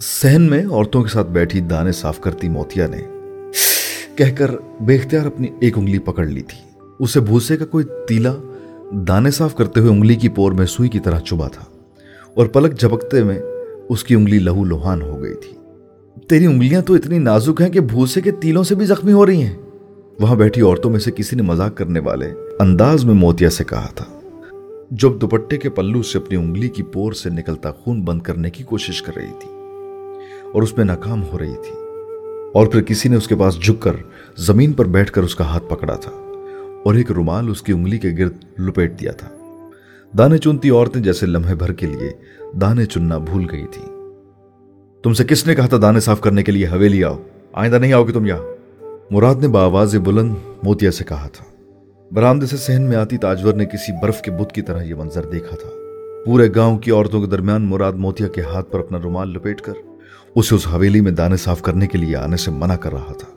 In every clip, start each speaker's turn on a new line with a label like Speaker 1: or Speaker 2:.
Speaker 1: سہن میں عورتوں کے ساتھ بیٹھی دانے صاف کرتی موتیا نے کہہ کر بے اختیار اپنی ایک انگلی پکڑ لی تھی۔ اسے بھوسے کا کوئی تیلا دانے صاف کرتے ہوئے انگلی کی پور میں سوئی کی طرح چبا تھا اور پلک جھپکتے میں اس کی انگلی لہو لوہان ہو گئی تھی۔ تیری انگلیاں تو اتنی نازک ہیں کہ بھوسے کے تیلوں سے بھی زخمی ہو رہی ہیں۔ وہاں بیٹھی عورتوں میں سے کسی نے مذاق کرنے والے انداز میں موتیا سے کہا تھا۔ جب دوپٹے کے پلو سے اپنی انگلی کی پور سے نکلتا خون بند کرنے کی کوشش کر رہی تھی۔ اور اس میں ناکام ہو رہی تھی۔ اور پھر کسی نے اس کے پاس جھک کر زمین پر بیٹھ کر اس کا ہاتھ پکڑا تھا اور ایک رومال اس کی انگلی کے گرد لپیٹ دیا تھا۔ دانے چنتی عورتیں جیسے لمحے بھر کے لیے دانے چننا بھول گئی تھی۔ تم سے کس نے کہا تھا دانے صاف کرنے کے لیے حویلی آؤ؟ آئندہ نہیں آؤ گے تم یہاں۔ مراد نے باواز بلند موتیا سے کہا تھا۔ برامدے سے سہن میں آتی تاجور نے کسی برف کے بت کی طرح یہ منظر دیکھا تھا۔ پورے گاؤں کی عورتوں کے درمیان مراد موتیا کے ہاتھ پر اپنا رومال لپیٹ کر اسے اس حویلی میں دانے صاف کرنے کے لیے آنے سے منع کر رہا تھا۔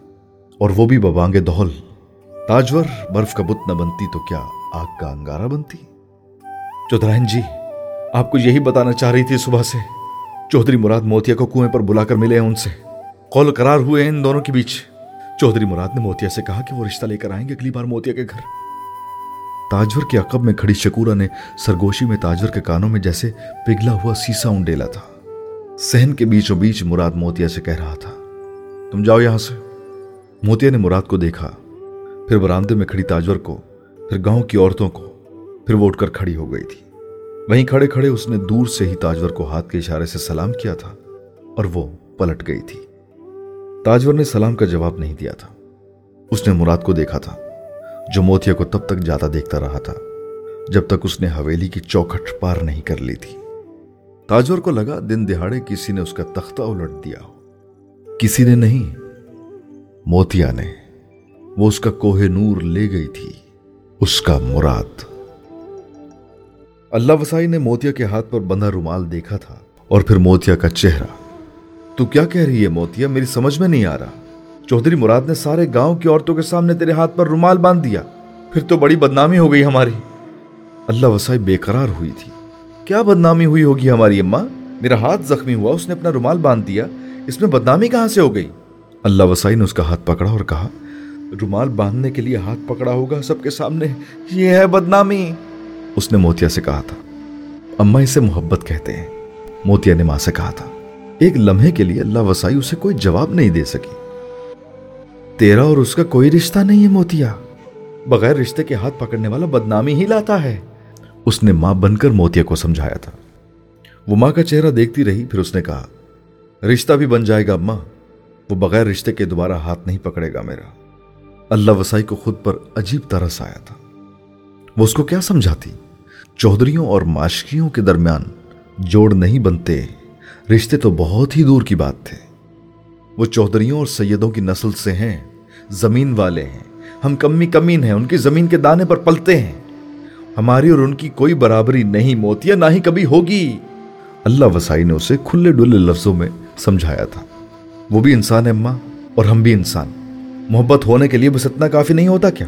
Speaker 1: اور وہ بھی ببانگے دہل۔ تاجور برف کا بت نہ بنتی تو کیا آگ کا انگارہ بنتی؟ چودرائن جی آپ کو یہی بتانا چاہ رہی تھی صبح سے۔ چودھری مراد موتیا کو کنویں پر بلا کر ملے ہیں ان سے۔ قول قرار ہوئے ہیں ان دونوں کے بیچ۔ چودھری مراد نے موتیا سے کہا کہ وہ رشتہ لے کر آئیں گے اگلی بار موتیا کے گھر۔ تاجور کے عقب میں کھڑی شکورا نے سرگوشی میں تاجور کے کانوں میں جیسے پگھلا ہوا سیسا انڈیلا تھا۔ سہن کے بیچوں بیچ مراد موتیا سے کہہ رہا تھا۔ تم جاؤ یہاں سے۔ موتیا نے مراد کو دیکھا، پھر برامدے میں کھڑی تاجور کو، پھر گاؤں کی عورتوں کو، پھر وہ اٹھ کر کھڑی ہو گئی تھی۔ وہیں کھڑے کھڑے اس نے دور سے ہی تاجور کو ہاتھ کے اشارے سے سلام کیا تھا اور وہ پلٹ گئی تھی۔ تاجور نے سلام کا جواب نہیں دیا تھا۔ اس نے مراد کو دیکھا تھا، جو موتیا کو تب تک جاتا دیکھتا رہا تھا، جب تک اس نے حویلی کی چوکھٹ پار نہیں کر لی تھی۔ تاجور کو لگا دن دہاڑے کسی نے اس کا تختہ الٹ دیا ہو۔ کسی نے نہیں، موتیا نے۔ وہ اس کا کوہ نور لے گئی تھی، اس کا مراد۔ اللہ وسائی نے موتیا کے ہاتھ پر بندھا رومال دیکھا تھا اور پھر موتیا کا چہرہ۔ تو کیا کہہ رہی ہے موتیا؟ میری سمجھ میں نہیں آ رہا۔ چودھری مراد نے سارے گاؤں کی عورتوں کے سامنے تیرے ہاتھ پر رومال باندھ دیا۔ پھر تو بڑی بدنامی ہو گئی ہماری۔ اللہ وسائی بے قرار ہوئی تھی۔ کیا بدنامی ہوئی ہوگی ہماری اماں؟ میرا ہاتھ زخمی ہوا، اس نے اپنا رومال باندھ دیا۔ اس میں بدنامی کہاں سے ہو گئی؟ اللہ وسائی نے اس کا ہاتھ پکڑا اور کہا، رومال باندھنے کے لیے ہاتھ پکڑا ہوگا سب کے سامنے۔ یہ ہے بدنامی۔ اس نے موتیا سے کہا تھا۔ اما اسے محبت کہتے ہیں۔ موتیا نے ماں سے کہا تھا، ایک لمحے کے لیے اللہ وسائی اسے کوئی جواب نہیں دے سکی۔ تیرا اور اس کا کوئی رشتہ نہیں ہے موتیا۔ بغیر رشتے کے ہاتھ پکڑنے والا بدنامی ہی لاتا ہے۔ اس نے ماں بن کر موتیا کو سمجھایا تھا۔ وہ ماں کا چہرہ دیکھتی رہی، پھر اس نے کہا، رشتہ بھی بن جائے گا، ماں۔ وہ بغیر رشتے کے دوبارہ ہاتھ نہیں پکڑے گا میرا۔ اللہ وسائی کو خود پر عجیب ترس آیا تھا۔ وہ اس کو کیا سمجھاتی؟ چودھریوں اور معاشقیوں کے درمیان جوڑ نہیں بنتے، رشتے تو بہت ہی دور کی بات تھے۔ وہ چودھریوں اور سیدوں کی نسل سے ہیں، زمین والے ہیں۔ ہم کمی کمین ہیں، ان کی زمین کے دانے پر پلتے ہیں۔ ہماری اور ان کی کوئی برابری نہیں موتیا نہ ہی کبھی ہوگی۔ اللہ وسائی نے اسے کھلے ڈلے لفظوں میں سمجھایا تھا۔ وہ بھی انسان ہے ماں، اور ہم بھی انسان۔ محبت ہونے کے لیے بس اتنا کافی نہیں ہوتا کیا؟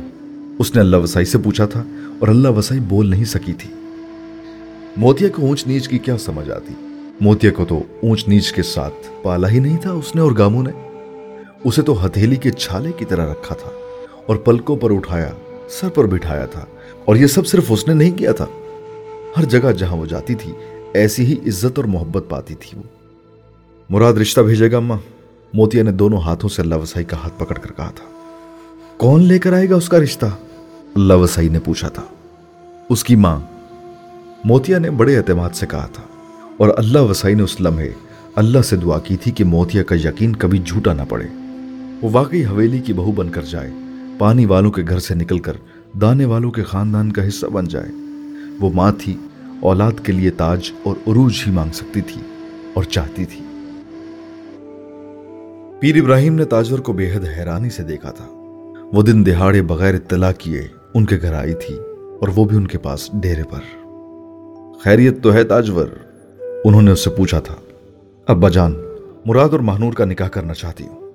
Speaker 1: اس نے اللہ وسائی سے پوچھا تھا اور اللہ وسائی بول نہیں سکی تھی۔ موتیا کو اونچ نیچ کی کیا سمجھ آتی؟ موتیا کو تو اونچ نیچ کے ساتھ پالا ہی نہیں تھا اس نے اور گاموں نے؟ اسے تو ہتھیلی کے چھالے کی طرح رکھا تھا اور پلکوں پر اٹھایا، سر پر بٹھایا تھا۔ اور یہ سب صرف اس نے نہیں کیا تھا۔ ہر جگہ جہاں وہ جاتی تھی، ایسی ہی عزت اور محبت پاتی تھی وہ۔ مراد رشتہ بھیجے گا اماں۔ موتیا نے دونوں ہاتھوں سے اللہ وسائی کا ہاتھ پکڑ کر کہا تھا۔ کون لے کر آئے گا اس کا رشتہ؟ اللہ وسائی نے پوچھا تھا۔ اس کی ماں۔ موتیا نے بڑے اعتماد سے کہا تھا۔ اور اللہ وسائی نے اس لمحے اللہ سے دعا کی تھی کہ موتیا کا یقین کبھی جھوٹا نہ پڑے۔ وہ واقعی حویلی کی بہو بن کر جائے، پانی والوں کے گھر سے نکل کر دانے والوں کے خاندان کا حصہ بن جائے۔ وہ ماں تھی، اولاد کے لیے تاج اور عروج ہی مانگ سکتی تھی اور چاہتی تھی۔ پیر ابراہیم نے تاجور کو بے حد حیرانی سے دیکھا تھا۔ وہ دن دہاڑے بغیر اطلاع کیے ان کے گھر آئی تھی اور وہ بھی ان کے پاس ڈیرے پر۔ خیریت تو ہے تاجور، انہوں نے اس سے پوچھا تھا۔ ابا جان، مراد اور مہنور کا نکاح کرنا چاہتی ہوں۔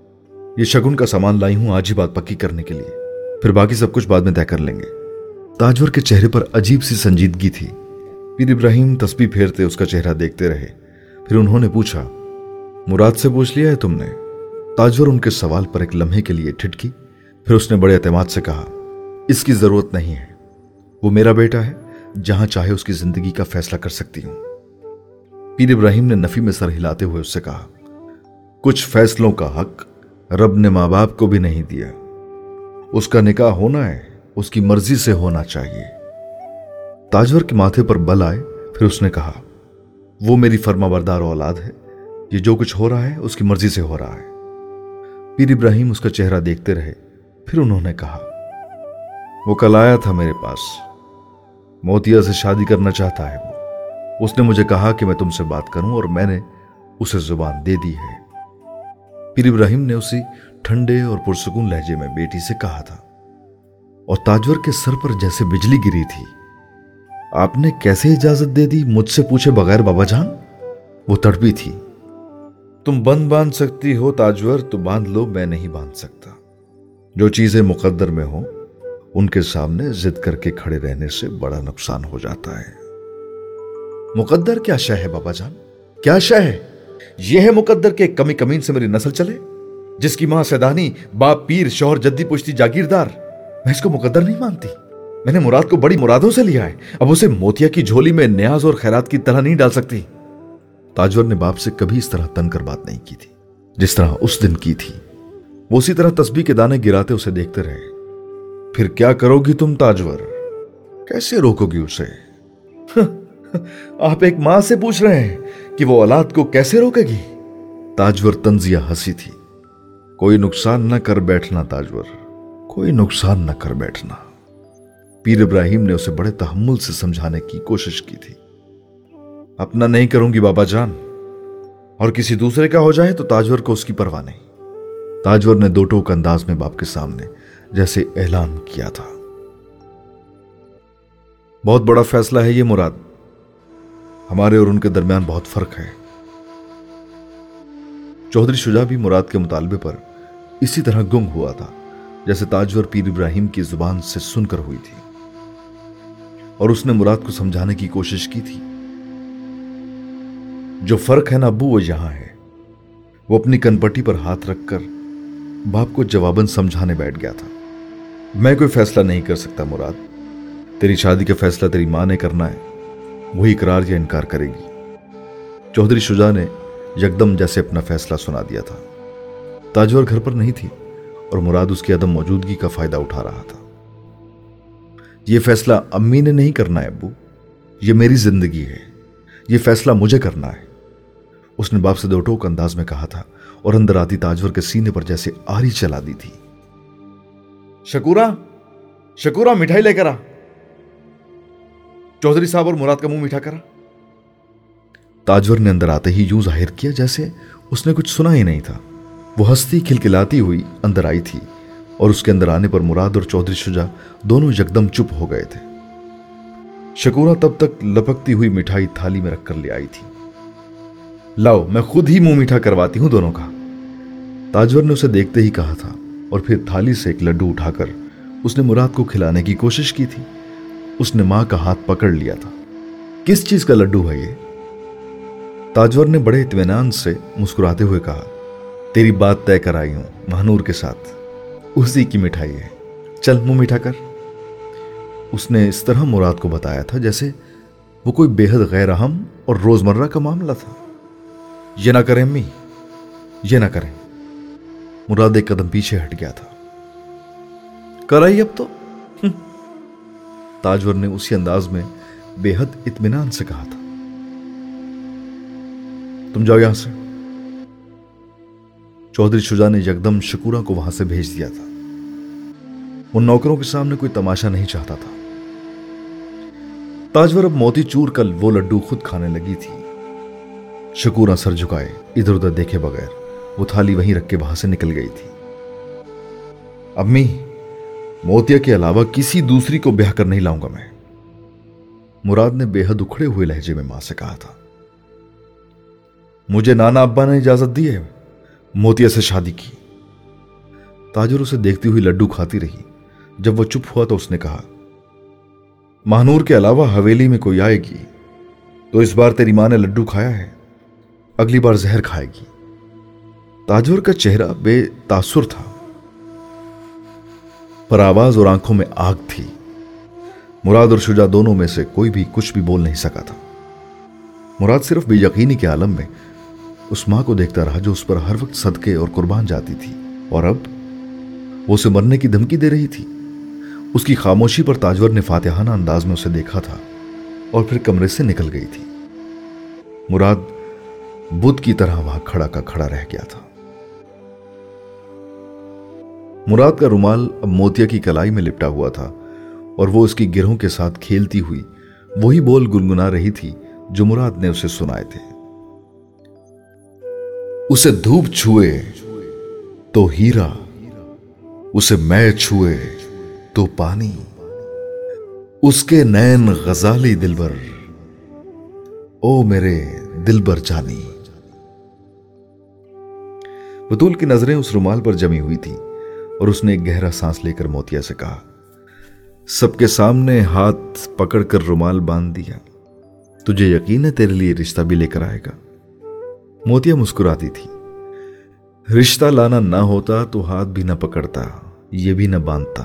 Speaker 1: یہ شگن کا سامان لائی ہوں آج ہی بات پکی کرنے کے لیے۔ پھر باقی سب کچھ بعد میں طے کر لیں گے۔ تاجور کے چہرے پر عجیب سی سنجیدگی تھی۔ پیر ابراہیم تسبیح پھیرتے اس کا چہرہ دیکھتے رہے۔ پھر انہوں نے پوچھا، مراد سے پوچھ لیا ہے تم نے؟ تاجور ان کے سوال پر ایک لمحے کے لیے ٹھٹکی، پھر اس نے بڑے اعتماد سے کہا، اس کی ضرورت نہیں ہے۔ وہ میرا بیٹا ہے، جہاں چاہے اس کی زندگی کا فیصلہ کر سکتی ہوں۔ پیر ابراہیم نے نفی میں سر ہلاتے ہوئے اس سے کہا، کچھ فیصلوں کا حق رب نے ماں باپ کو بھی نہیں دیا۔ اس کا نکاح ہونا ہے، اس کی مرضی سے ہونا چاہیے۔ تاجور کے ماتھے پر بل آئے، پھر اس نے کہا، وہ میری فرما بردار اولاد ہے، یہ جو کچھ ہو رہا ہے، اس کی مرضی سے ہو رہا ہے۔ پیر ابراہیم اس کا چہرہ دیکھتے رہے، پھر انہوں نے کہا، وہ کل آیا تھا میرے پاس۔ موتیا سے شادی کرنا چاہتا ہے وہ۔ اس نے مجھے کہا کہ میں تم سے بات کروں اور میں نے اسے زبان دے دی ہے۔ پیر ابراہیم نے اسی ٹھنڈے اور پرسکون لہجے میں بیٹی سے کہا تھا، اور تاجور کے سر پر جیسے بجلی گری تھی۔ آپ نے کیسے اجازت دے دی مجھ سے پوچھے بغیر بابا جان؟ وہ تڑپی تھی۔ تم بند باندھ سکتی ہو تاجور، تو باندھ لو، میں نہیں باندھ سکتا۔ جو چیزیں مقدر میں ہوں، ان کے سامنے زد کر کے کھڑے رہنے سے بڑا نقصان ہو جاتا ہے۔ مقدر کیا شہ ہے بابا جان؟ کیا شہ ہے؟ یہ ہے مقدر کے کمی کمین سے میری نسل چلے؟ جس کی ماں سیدانی باپ پیر شوہر جدی پوچھتی جاگیردار، میں اس کو مقدر نہیں مانتی۔ میں نے مراد کو بڑی مرادوں سے لیا ہے۔ اب اسے موتیا کی جھولی میں نیاز اور خیرات کی طرح نہیں ڈال سکتی۔ تاجور نے باپ سے کبھی اس طرح تن کر بات نہیں کی تھی۔ جس طرح اس دن کی تھی۔ وہ اسی طرح تسبیح کے دانے گراتے اسے دیکھتے رہے۔ پھر کیا کرو گی تم تاجور؟ کیسے روکو گی اسے؟ آپ ایک ماں سے پوچھ رہے ہیں کہ وہ اولاد کو کیسے روکے گی؟ تاجور تنزیہ ہنسی تھی۔ کوئی نقصان نہ کر بیٹھنا تاجور، کوئی نقصان نہ کر بیٹھنا۔ پیر ابراہیم نے اسے بڑے تحمل سے سمجھانے کی کوشش کی تھی۔ اپنا نہیں کروں گی بابا جان۔ اور کسی دوسرے کا ہو جائے تو تاجور کو اس کی پرواہ نہیں۔ تاجور نے دو ٹوک انداز میں باپ کے سامنے جیسے اعلان کیا تھا۔ بہت بڑا فیصلہ ہے یہ مراد۔ ہمارے اور ان کے درمیان بہت فرق ہے۔ چودھری شجا بھی مراد کے مطالبے پر اسی طرح گم ہوا تھا، جیسے تاجور پیر ابراہیم کی زبان سے سن کر ہوئی تھی۔ اور اس نے مراد کو سمجھانے کی کوشش کی تھی۔ جو فرق ہے نا ابو، وہ یہاں ہے۔ وہ اپنی کنپٹی پر ہاتھ رکھ کر باپ کو جواباً سمجھانے بیٹھ گیا تھا۔ میں کوئی فیصلہ نہیں کر سکتا مراد، تیری شادی کا فیصلہ تیری ماں نے کرنا ہے، وہی اقرار یا انکار کرے گی۔ چودھری شجا نے یکدم جیسے اپنا فیصلہ سنا دیا تھا۔ تاجور گھر پر نہیں تھی اور مراد اس کی عدم موجودگی کا فائدہ اٹھا رہا تھا۔ یہ فیصلہ امی نے نہیں کرنا ہے ابو، یہ میری زندگی ہے، یہ فیصلہ مجھے کرنا ہے۔ اس نے باپ سے دو ٹوک انداز میں کہا تھا اور اندر آتی تاجور کے سینے پر جیسے آری چلا دی تھی۔ شکورا شکورا مٹھائی لے کر آ۔ چودھری صاحب اور مراد کا منہ میٹھا کرا۔ تاجور نے اندر آتے ہی یوں ظاہر کیا جیسے اس نے کچھ سنا ہی نہیں تھا۔ وہ ہستی کھلکھلاتی ہوئی اندر آئی تھی اور اس کے اندر آنے پر مراد اور چودھری شجا دونوں یکدم چپ ہو گئے تھے۔ شکورا تب تک لپکتی ہوئی مٹھائی تھالی میں رکھ کر لے آئی تھی۔ لاؤ، میں خود ہی منہ میٹھا کرواتی ہوں دونوں کا۔ تاجور نے اسے دیکھتے ہی کہا تھا اور پھر تھالی سے ایک لڈو اٹھا کر اس نے مراد کو کھلانے کی کوشش کی تھی۔ اس نے ماں کا ہاتھ پکڑ لیا تھا۔ کس چیز کا لڈو ہے یہ؟ تاجور نے بڑے اطمینان سے مسکراتے ہوئے کہا تیری بات طے کر آئی ہوں مہنور کے ساتھ۔ اسی کی مٹھائی ہے۔ چل منہ میٹھا کر۔ اس نے اس طرح مراد کو بتایا تھا جیسے وہ کوئی بے حد غیر اہم اور روزمرہ کا معاملہ تھا۔ یہ نہ کریں امی۔ یہ نہ کریں۔ مراد ایک قدم پیچھے ہٹ گیا تھا۔ کرائی اب تو۔ تاجور نے اسی انداز میں بے حد اطمینان سے کہا تھا۔ تم جاؤ یہاں سے۔ چودھری شجا نے یکدم شکورا کو وہاں سے بھیج دیا تھا۔ ان نوکروں کے سامنے کوئی تماشا نہیں چاہتا تھا۔ تاجور اب موتی چور کل وہ لڈو خود کھانے لگی تھی۔ شکورا سر جھکائے، ادھر ادھر دیکھے بغیر وہ تھالی وہیں رکھ کے وہاں سے نکل گئی تھی۔ امی، موتیا کے علاوہ کسی دوسری کو بیاہ کر نہیں لاؤں گا میں۔ مراد نے بے حد اکھڑے ہوئے لہجے میں ماں سے کہا تھا۔ مجھے نانا ابا نے اجازت دی ہے۔ موتیا سے شادی کی۔ تاجر اسے دیکھتی ہوئی لڈو کھاتی رہی۔ جب وہ چپ ہوا تو اس نے کہا، مہنور کے علاوہ حویلی میں کوئی آئے گی؟ تو اس بار تیری ماں نے لڈو کھایا ہے، اگلی بار زہر کھائے گی۔ تاجور کا چہرہ بے تاثر تھا۔ پر آواز اور آنکھوں میں آگ تھی۔ مراد اور شجا دونوں میں سے کوئی بھی کچھ بھی بول نہیں سکا تھا۔ مراد صرف بے یقینی کے عالم میں اس ماں کو دیکھتا رہا جو اس پر ہر وقت صدقے اور قربان جاتی تھی۔ اور اب وہ اسے مرنے کی دھمکی دے رہی تھی۔ اس کی خاموشی پر تاجور نے فاتحانہ انداز میں اسے دیکھا تھا اور پھر کمرے سے نکل گئی تھی۔ مراد بدھ کی طرح وہاں کھڑا کا کھڑا رہ گیا تھا۔ مراد کا رومال اب موتیا کی کلائی میں لپٹا ہوا تھا اور وہ اس کی گرہوں کے ساتھ کھیلتی ہوئی وہی بول گنگنا رہی تھی جو مراد نے اسے سنائے تھے۔ اسے دھوپ چھوئے تو ہیرا، اسے میں چھوئے تو پانی۔ اس کے نین غزالی دلبر، او میرے دلبر جانی۔ بطول کی نظریں اس رومال پر جمی ہوئی تھی اور اس نے ایک گہرا سانس لے کر موتیا سے کہا، سب کے سامنے ہاتھ پکڑ کر رومال باندھ دیا، تجھے یقین ہے تیرے لیے رشتہ بھی لے کر آئے گا۔ موتیا مسکراتی تھی رشتہ لانا نہ ہوتا تو ہاتھ بھی نہ پکڑتا، یہ بھی نہ باندھتا۔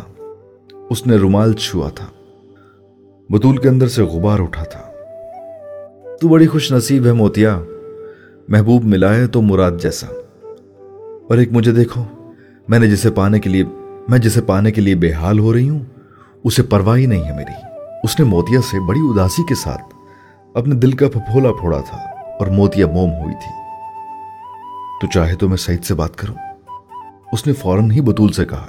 Speaker 1: اس نے رومال چھوا تھا۔ بطول کے اندر سے غبار اٹھا تھا۔ تو بڑی خوش نصیب ہے موتیا، محبوب ملا ہے تو مراد جیسا۔ اور ایک مجھے دیکھو، میں نے جسے پانے کے لیے، میں جسے پانے کے لیے بے حال ہو رہی ہوں، اسے پرواہی نہیں ہے میری۔ اس نے موتیا سے بڑی اداسی کے ساتھ اپنے دل کا پھپھولا پھوڑا تھا اور موتیا موم ہوئی تھی۔ تو چاہے تو میں سعید سے بات کروں۔ اس نے فوراً ہی بطول سے کہا،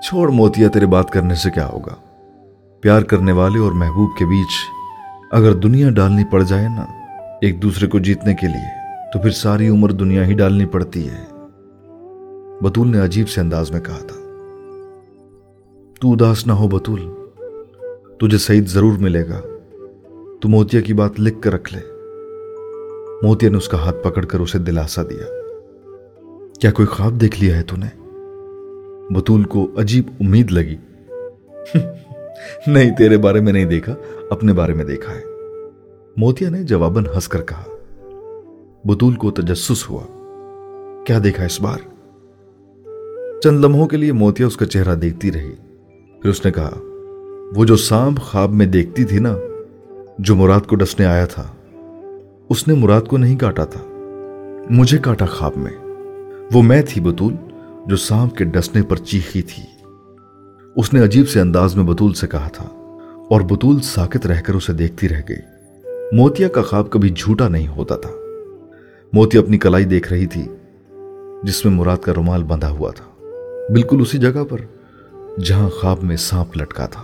Speaker 1: چھوڑ موتیا، تیرے بات کرنے سے کیا ہوگا؟ پیار کرنے والے اور محبوب کے بیچ اگر دنیا ڈالنی پڑ جائے نا، ایک دوسرے کو جیتنے کے لیے، تو پھر ساری عمر دنیا ہی ڈالنی پڑتی ہے۔ بطول نے عجیب سے انداز میں کہا تھا۔ تو اداس نہ ہو بطول تجھے سعید ضرور ملے گا۔ تو موتیا کی بات لکھ کر رکھ لے۔ موتیا نے اس کا ہاتھ پکڑ کر اسے دلاسا دیا۔ کیا کوئی خواب دیکھ لیا ہے تو نے؟ بطول کو عجیب امید لگی۔ نہیں، تیرے بارے میں نہیں دیکھا، اپنے بارے میں دیکھا ہے۔ موتیا نے جواباً ہنس کر کہا۔ بطول کو تجسس ہوا۔ کیا دیکھا اس بار؟ چند لمحوں کے لیے موتیا اس کا چہرہ دیکھتی رہی۔ پھر اس نے کہا، وہ جو سانپ خواب میں دیکھتی تھی نا، جو مراد کو ڈسنے آیا تھا اس نے مراد کو نہیں کاٹا تھا۔ مجھے کاٹا خواب میں۔ وہ میں تھی بطول جو سانپ کے ڈسنے پر چیخی تھی۔ اس نے عجیب سے انداز میں بطول سے کہا تھا اور بطول ساکت رہ کر اسے دیکھتی رہ گئی۔ موتیا کا خواب کبھی جھوٹا نہیں ہوتا تھا۔ موتیا اپنی کلائی دیکھ رہی تھی جس میں مراد کا رومال بندھا ہوا تھا۔ بالکل اسی جگہ پر جہاں خواب میں سانپ لٹکا تھا۔